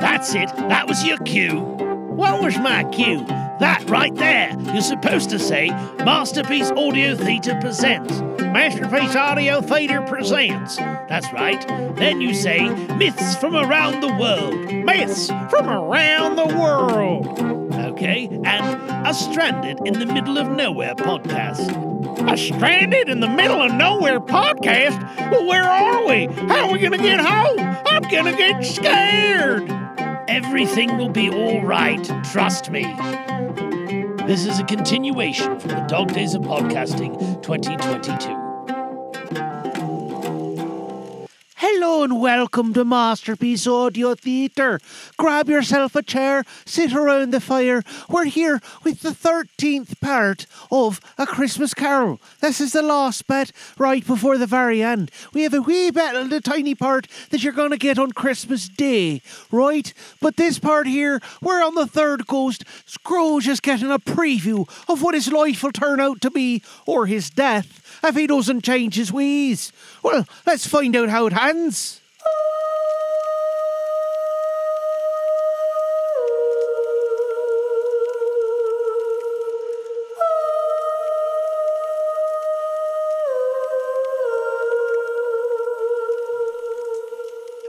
That's it. That was your cue. What was my cue? That right there. You're supposed to say Masterpiece Audio Theatre presents. Masterpiece Audio Theatre presents. That's right. Then you say Myths from Around the World. Myths from Around the World. Okay, and a Stranded in the Middle of Nowhere podcast. A Stranded in the Middle of Nowhere podcast? Well, where are we? How are we gonna get home? I'm gonna get scared. Everything will be all right, trust me. This is a continuation from the Dog Days of Podcasting 2022. Hello and welcome to Masterpiece Audio Theatre. Grab yourself a chair, sit around the fire. We're here with the 13th part of A Christmas Carol. This is the last bit right before the very end. We have a wee bit of the tiny part that you're going to get on Christmas Day, right? But this part here, we're on the third ghost. Scrooge is getting a preview of what his life will turn out to be, or his death, if he doesn't change his ways. Well, let's find out how it ends.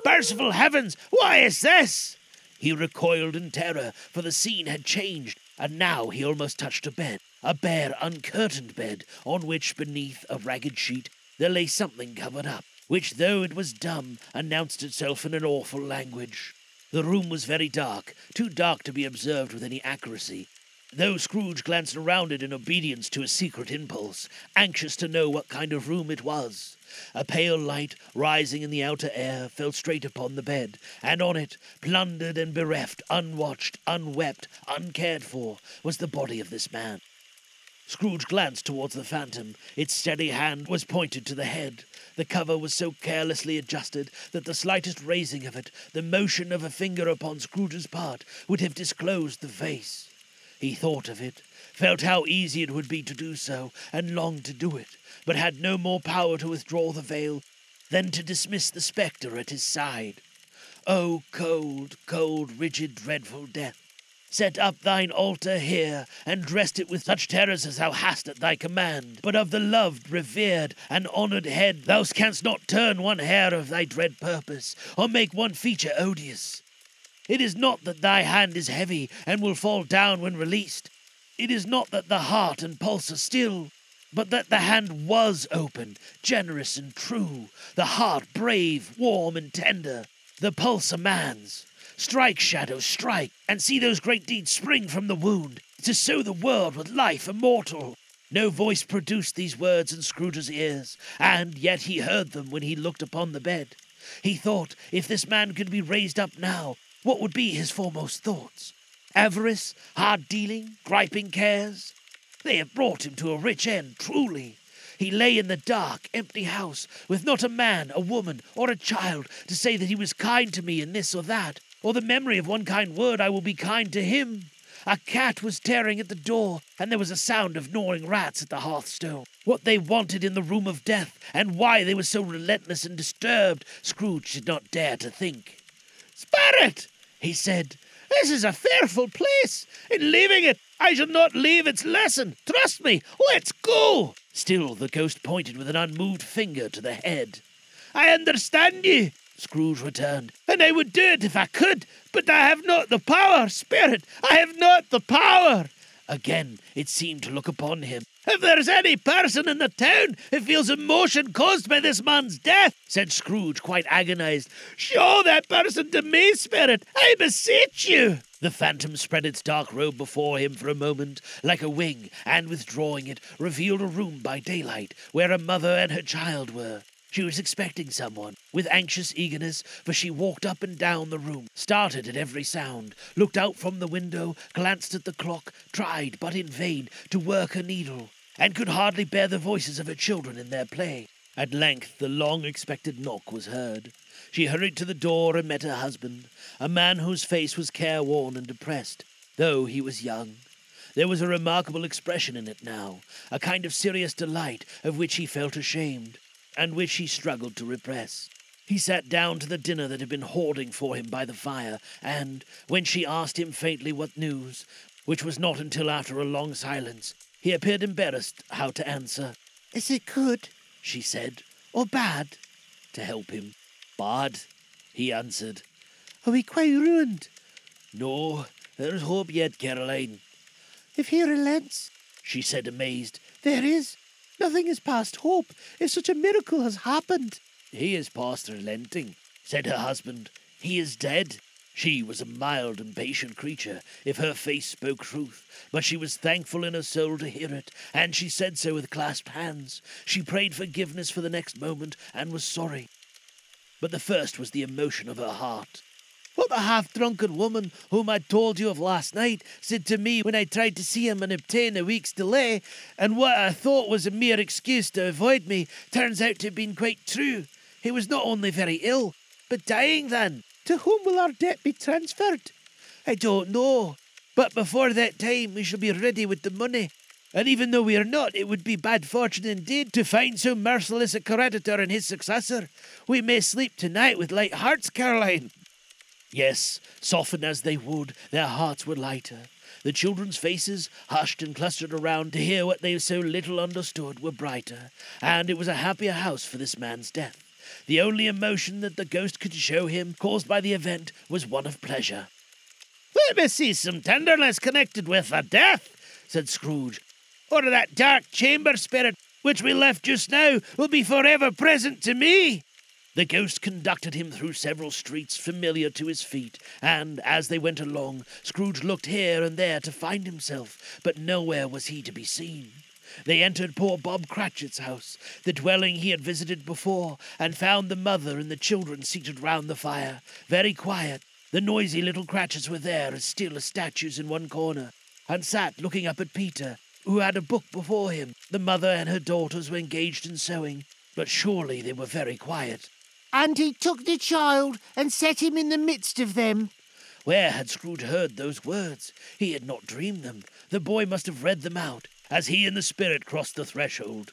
Merciful heavens, why is this? He recoiled in terror, for the scene had changed, and now he almost touched a bed, a bare, uncurtained bed, on which, beneath a ragged sheet, there lay something covered up, which, though it was dumb, announced itself in an awful language. The room was very dark, too dark to be observed with any accuracy, though Scrooge glanced around it in obedience to a secret impulse, anxious to know what kind of room it was. A pale light, rising in the outer air, fell straight upon the bed, and on it, plundered and bereft, unwatched, unwept, uncared for, was the body of this man. Scrooge glanced towards the phantom. Its steady hand was pointed to the head. The cover was so carelessly adjusted that the slightest raising of it, the motion of a finger upon Scrooge's part, would have disclosed the face. He thought of it, felt how easy it would be to do so, and longed to do it, but had no more power to withdraw the veil than to dismiss the spectre at his side. Oh, cold, cold, rigid, dreadful death! Set up thine altar here, and dress it with such terrors as thou hast at thy command. But of the loved, revered, and honoured head thou canst not turn one hair of thy dread purpose, or make one feature odious. It is not that thy hand is heavy and will fall down when released. It is not that the heart and pulse are still, but that the hand was open, generous and true, the heart brave, warm, and tender, the pulse a man's. Strike, shadow, strike, and see those great deeds spring from the wound, to sow the world with life immortal. No voice produced these words in Scrooge's ears, and yet he heard them when he looked upon the bed. He thought, if this man could be raised up now, what would be his foremost thoughts? Avarice, hard dealing, griping cares? They have brought him to a rich end, truly. He lay in the dark, empty house, with not a man, a woman, or a child to say that he was kind to me in this or that, or the memory of one kind word I will be kind to him. A cat was tearing at the door, and there was a sound of gnawing rats at the hearthstone. What they wanted in the room of death, and why they were so relentless and disturbed, Scrooge did not dare to think. Spirit, he said, this is a fearful place. In leaving it, I shall not leave its lesson. Trust me, let's go. Still, the ghost pointed with an unmoved finger to the head. I understand ye, Scrooge returned, and I would do it if I could, but I have not the power, Spirit. I have not the power. Again, it seemed to look upon him. If there's any person in the town who feels emotion caused by this man's death, said Scrooge, quite agonized, show that person to me, Spirit, I beseech you. The phantom spread its dark robe before him for a moment, like a wing, and withdrawing it, revealed a room by daylight, where a mother and her child were. She was expecting someone, with anxious eagerness, for she walked up and down the room, started at every sound, looked out from the window, glanced at the clock, tried, but in vain, to work her needle, and could hardly bear the voices of her children in their play. At length the long expected knock was heard. She hurried to the door and met her husband, a man whose face was careworn and depressed, though he was young. There was a remarkable expression in it now, a kind of serious delight of which he felt ashamed, and which he struggled to repress. He sat down to the dinner that had been hoarding for him by the fire, and, when she asked him faintly what news, which was not until after a long silence, he appeared embarrassed how to answer. Is it good? she said, Or bad? to help him. Bad, he answered. Are we quite ruined? No, there's hope yet, Caroline, If he relents, she said, amazed. there is. Nothing is past hope if such a miracle has happened. He is past relenting, said her husband. He is dead. She was a mild and patient creature, if her face spoke truth, but she was thankful in her soul to hear it, and she said so with clasped hands. She prayed forgiveness for the next moment, and was sorry. But the first was the emotion of her heart. What the half drunken woman whom I told you of last night said to me when I tried to see him and obtain a week's delay, and what I thought was a mere excuse to avoid me, turns out to have been quite true. He was not only very ill, but dying then. To whom will our debt be transferred? I don't know. But before that time, we shall be ready with the money. And even though we are not, it would be bad fortune indeed to find so merciless a creditor and his successor. We may sleep tonight with light hearts, Caroline. Yes, soften as they would, their hearts were lighter. The children's faces, hushed and clustered around to hear what they so little understood, were brighter, and it was a happier house for this man's death. The only emotion that the ghost could show him, caused by the event, was one of pleasure. Let me see some tenderness connected with the death, said Scrooge. Or that dark chamber spirit which we left just now will be forever present to me. The ghost conducted him through several streets familiar to his feet, and as they went along, Scrooge looked here and there to find himself, but nowhere was he to be seen. They entered poor Bob Cratchit's house, the dwelling he had visited before, and found the mother and the children seated round the fire, very quiet. The noisy little Cratchits were there, as still as statues in one corner, and sat looking up at Peter, who had a book before him. The mother and her daughters were engaged in sewing, but surely they were very quiet. And he took the child and set him in the midst of them. Where had Scrooge heard those words? He had not dreamed them. The boy must have read them out as he and the spirit crossed the threshold.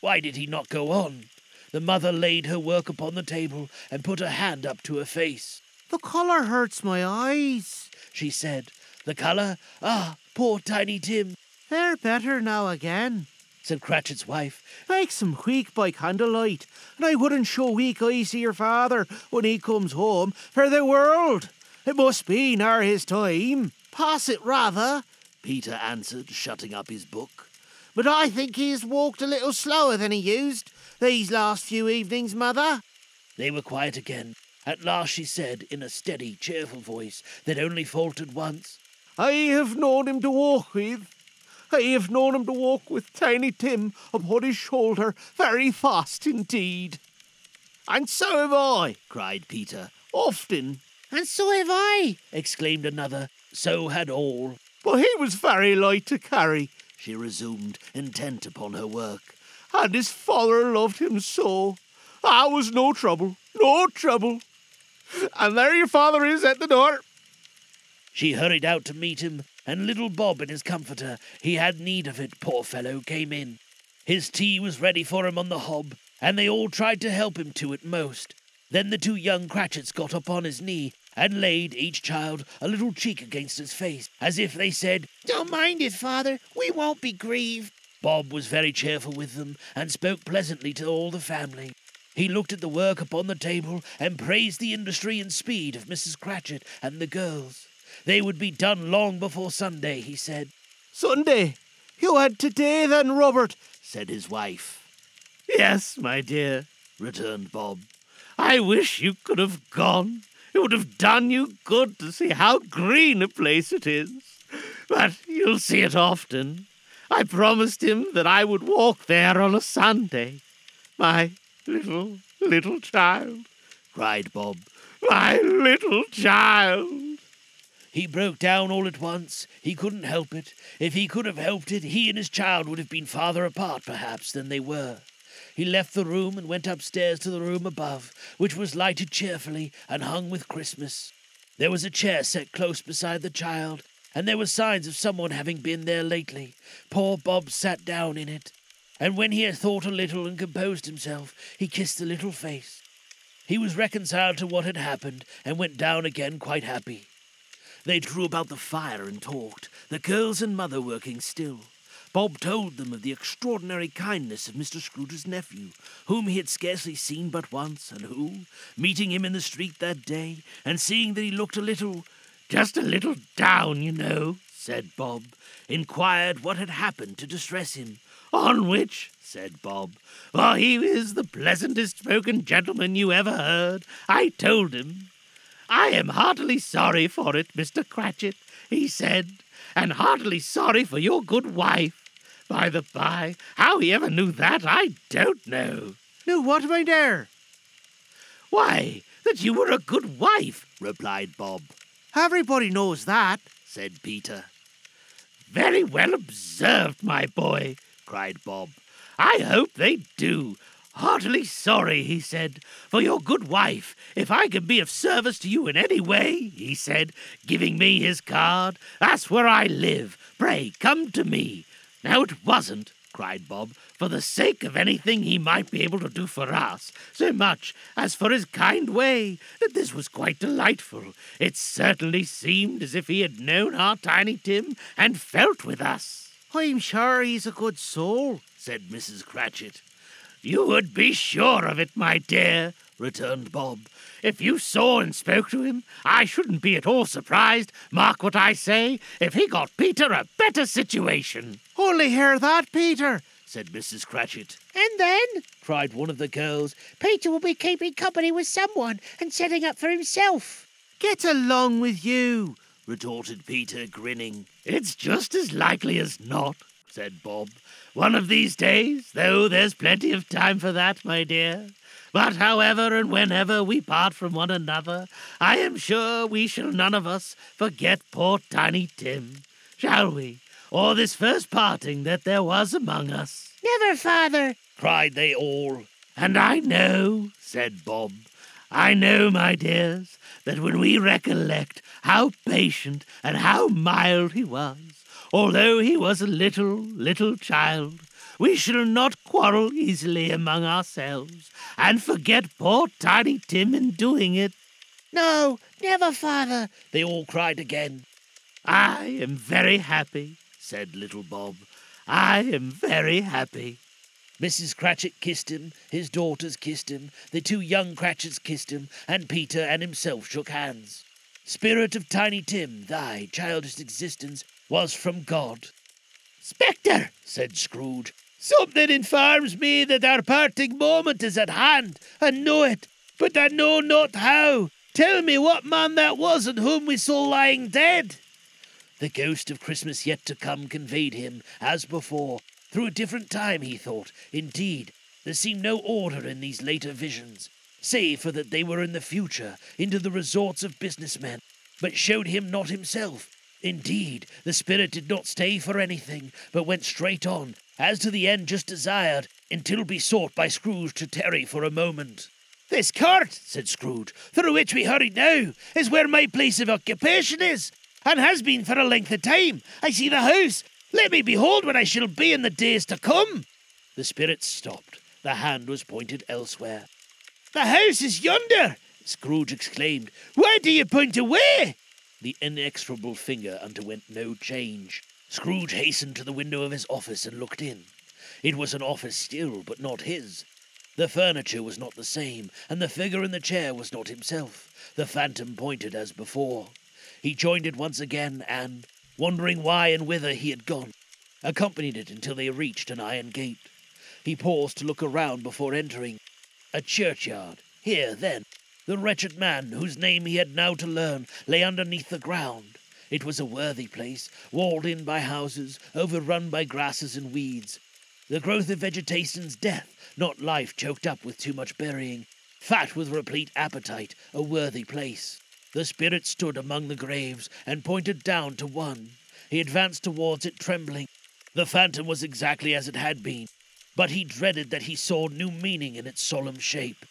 Why did he not go on? The mother laid her work upon the table and put her hand up to her face. The colour hurts my eyes, She said, The colour? Ah, poor Tiny Tim, They're better now again. said Cratchit's wife. Makes some weak by candlelight, and I wouldn't show weak eyes to your father when he comes home for the world. It must be near his time. Pass it rather. Peter answered, shutting up his book. But I think he has walked a little slower than he used these last few evenings, mother. They were quiet again. At last she said, in a steady, cheerful voice that only faltered once, I have known him to walk with. I have known him to walk with Tiny Tim upon his shoulder very fast indeed. And so have I, cried Peter. often. And so have I, Exclaimed another. So had all. But he was very light to carry, She resumed, intent upon her work. and his father loved him so. I was no trouble, no trouble. And there your father is at the door. She hurried out to meet him, and little Bob in his comforter, he had need of it, poor fellow, came in. His tea was ready for him on the hob, and they all tried to help him to it most. Then the two young Cratchits got upon his knee, and laid, each child, a little cheek against its face, as if they said, Don't mind it, father. We won't be grieved. Bob was very cheerful with them, and spoke pleasantly to all the family. He looked at the work upon the table, and praised the industry and speed of Mrs. Cratchit and the girls. They would be done long before Sunday, he said, Sunday. You had today then, Robert. said his wife. Yes, my dear. Returned Bob. I wish you could have gone. It would have done you good to see how green a place it is. But you'll see it often. I promised him that I would walk there on a Sunday. My little, little child. cried Bob. My little child. He broke down all at once. He couldn't help it. If he could have helped it, he and his child would have been farther apart, perhaps, than they were. He left the room and went upstairs to the room above, which was lighted cheerfully and hung with Christmas. There was a chair set close beside the child, and there were signs of someone having been there lately. Poor Bob sat down in it, and when he had thought a little and composed himself, he kissed the little face. He was reconciled to what had happened, and went down again quite happy. They drew about the fire and talked, the girls and mother working still. Bob told them of the extraordinary kindness of Mr. Scrooge's nephew, whom he had scarcely seen but once, and who, meeting him in the street that day, and seeing that he looked a little, just a little down, you know, said Bob, inquired what had happened to distress him. On which, said Bob, for he is the pleasantest spoken gentleman you ever heard, I told him, I am heartily sorry for it, Mr. Cratchit, he said, and heartily sorry for your good wife. By the by, how he ever knew that, I don't know. Knew what, my dear? Why, that you were a good wife, replied Bob. Everybody knows that, said Peter. Very well observed, my boy, cried Bob. I hope they do. Heartily sorry, he said, for your good wife. If I can be of service to you in any way, he said, giving me his card, that's where I live. Pray come to me. Now it wasn't, cried Bob, for the sake of anything he might be able to do for us, so much as for his kind way, that this was quite delightful. It certainly seemed as if he had known our Tiny Tim and felt with us. I'm sure he's a good soul, said Mrs. Cratchit. You would be sure of it, my dear, returned Bob. If you saw and spoke to him, I shouldn't be at all surprised, mark what I say, if he got Peter a better situation. Only hear that, Peter, said Mrs. Cratchit. And then, cried one of the girls, Peter will be keeping company with someone and setting up for himself. Get along with you, retorted Peter, grinning. It's just as likely as not, said Bob. One of these days, though there's plenty of time for that, my dear. But however and whenever we part from one another, I am sure we shall none of us forget poor Tiny Tim, shall we? Or this first parting that there was among us. Never, father, cried they all. And I know, said Bob, I know, my dears, that when we recollect how patient and how mild he was, although he was a little, little child, we shall not quarrel easily among ourselves, and forget poor Tiny Tim in doing it. No, never, father, they all cried again. I am very happy, said little Bob. I am very happy. Mrs. Cratchit kissed him, his daughters kissed him, the two young Cratchits kissed him, and Peter and himself shook hands. Spirit of Tiny Tim, thy childish existence was from God. Spectre, said Scrooge, something informs me that our parting moment is at hand. I know it, but I know not how. Tell me what man that was and whom we saw lying dead. The ghost of Christmas yet to come conveyed him, as before, through a different time, he thought. Indeed, there seemed no order in these later visions, save for that they were in the future, into the resorts of businessmen, but showed him not himself. Indeed, the spirit did not stay for anything, but went straight on, as to the end just desired, until besought by Scrooge to tarry for a moment. This court, said Scrooge, through which we hurry now, is where my place of occupation is, and has been for a length of time. I see the house, let me behold what I shall be in the days to come. The spirit stopped. The hand was pointed elsewhere. The house is yonder, Scrooge exclaimed. Why do you point away? The inexorable finger underwent no change. Scrooge hastened to the window of his office and looked in. It was an office still, but not his. The furniture was not the same, and the figure in the chair was not himself. The phantom pointed as before. He joined it once again, and, wondering why and whither he had gone, accompanied it until they reached an iron gate. He paused to look around before entering. A churchyard. Here, then, the wretched man, whose name he had now to learn, lay underneath the ground. It was a worthy place, walled in by houses, overrun by grasses and weeds. The growth of vegetation's death, not life choked up with too much burying. Fat with replete appetite, a worthy place. The spirit stood among the graves and pointed down to one. He advanced towards it trembling. The phantom was exactly as it had been, but he dreaded that he saw new meaning in its solemn shape.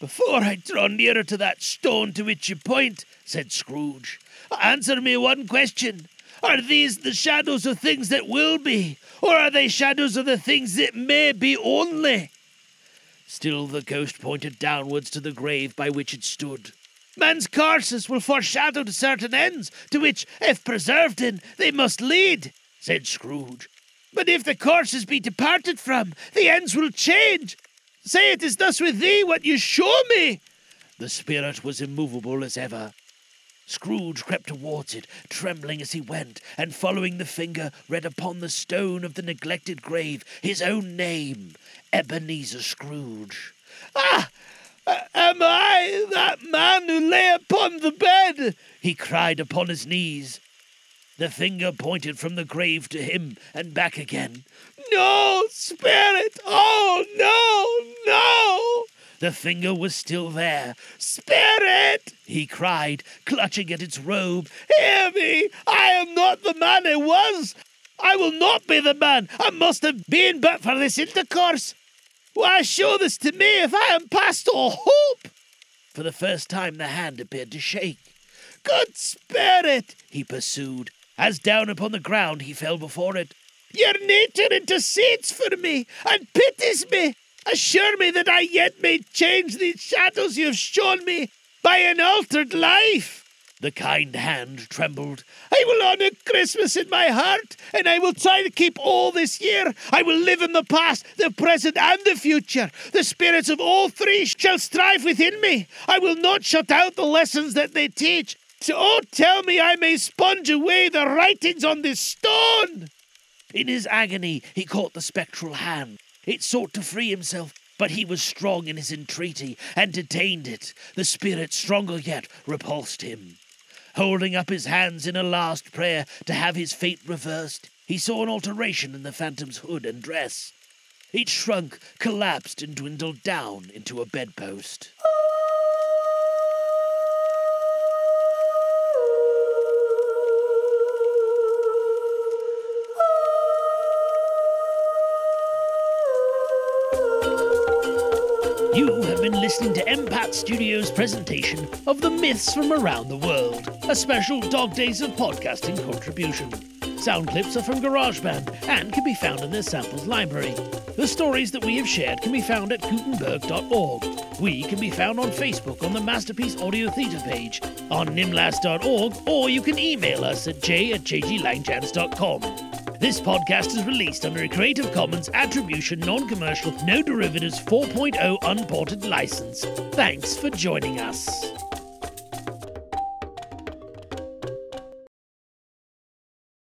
Before I draw nearer to that stone to which you point, said Scrooge, answer me one question. Are these the shadows of things that will be? Or are they shadows of the things that may be only? Still the ghost pointed downwards to the grave by which it stood. Man's curses will foreshadow to certain ends, to which, if preserved in, they must lead, said Scrooge. But if the courses be departed from, the ends will change. Say it is thus with thee what you show me. The spirit was immovable as ever. Scrooge crept towards it, trembling as he went, and following the finger, read upon the stone of the neglected grave his own name, Ebenezer Scrooge. Ah! Am I that man who lay upon the bed? he cried upon his knees. The finger pointed from the grave to him and back again. No, spirit! Oh, no, no! The finger was still there. Spirit! he cried, clutching at its robe. Hear me! I am not the man I was! I will not be the man I must have been but for this intercourse! Why show this to me if I am past all hope? For the first time the hand appeared to shake. Good spirit, he pursued, as down upon the ground he fell before it. Your nature intercedes for me and pities me. Assure me that I yet may change these shadows you have shown me by an altered life. The kind hand trembled. I will honour Christmas in my heart, and I will try to keep all this year. I will live in the past, the present, and the future. The spirits of all three shall strive within me. I will not shut out the lessons that they teach. So, oh, tell me I may sponge away the writings on this stone. In his agony, he caught the spectral hand. It sought to free himself, but he was strong in his entreaty and detained it. The spirit, stronger yet, repulsed him. Holding up his hands in a last prayer to have his fate reversed, he saw an alteration in the phantom's hood and dress. It shrunk, collapsed, and dwindled down into a bedpost. MPAT Studios' presentation of the myths from around the world, a special Dog Days of Podcasting contribution. Sound clips are from GarageBand and can be found in their samples library. The stories that we have shared can be found at gutenberg.org. We can be found on Facebook on the Masterpiece Audio Theatre page, on nimlas.org, or you can email us at j at jglangjans.com. This podcast is released under a Creative Commons Attribution Non Commercial No Derivatives 4.0 Unported license. Thanks for joining us.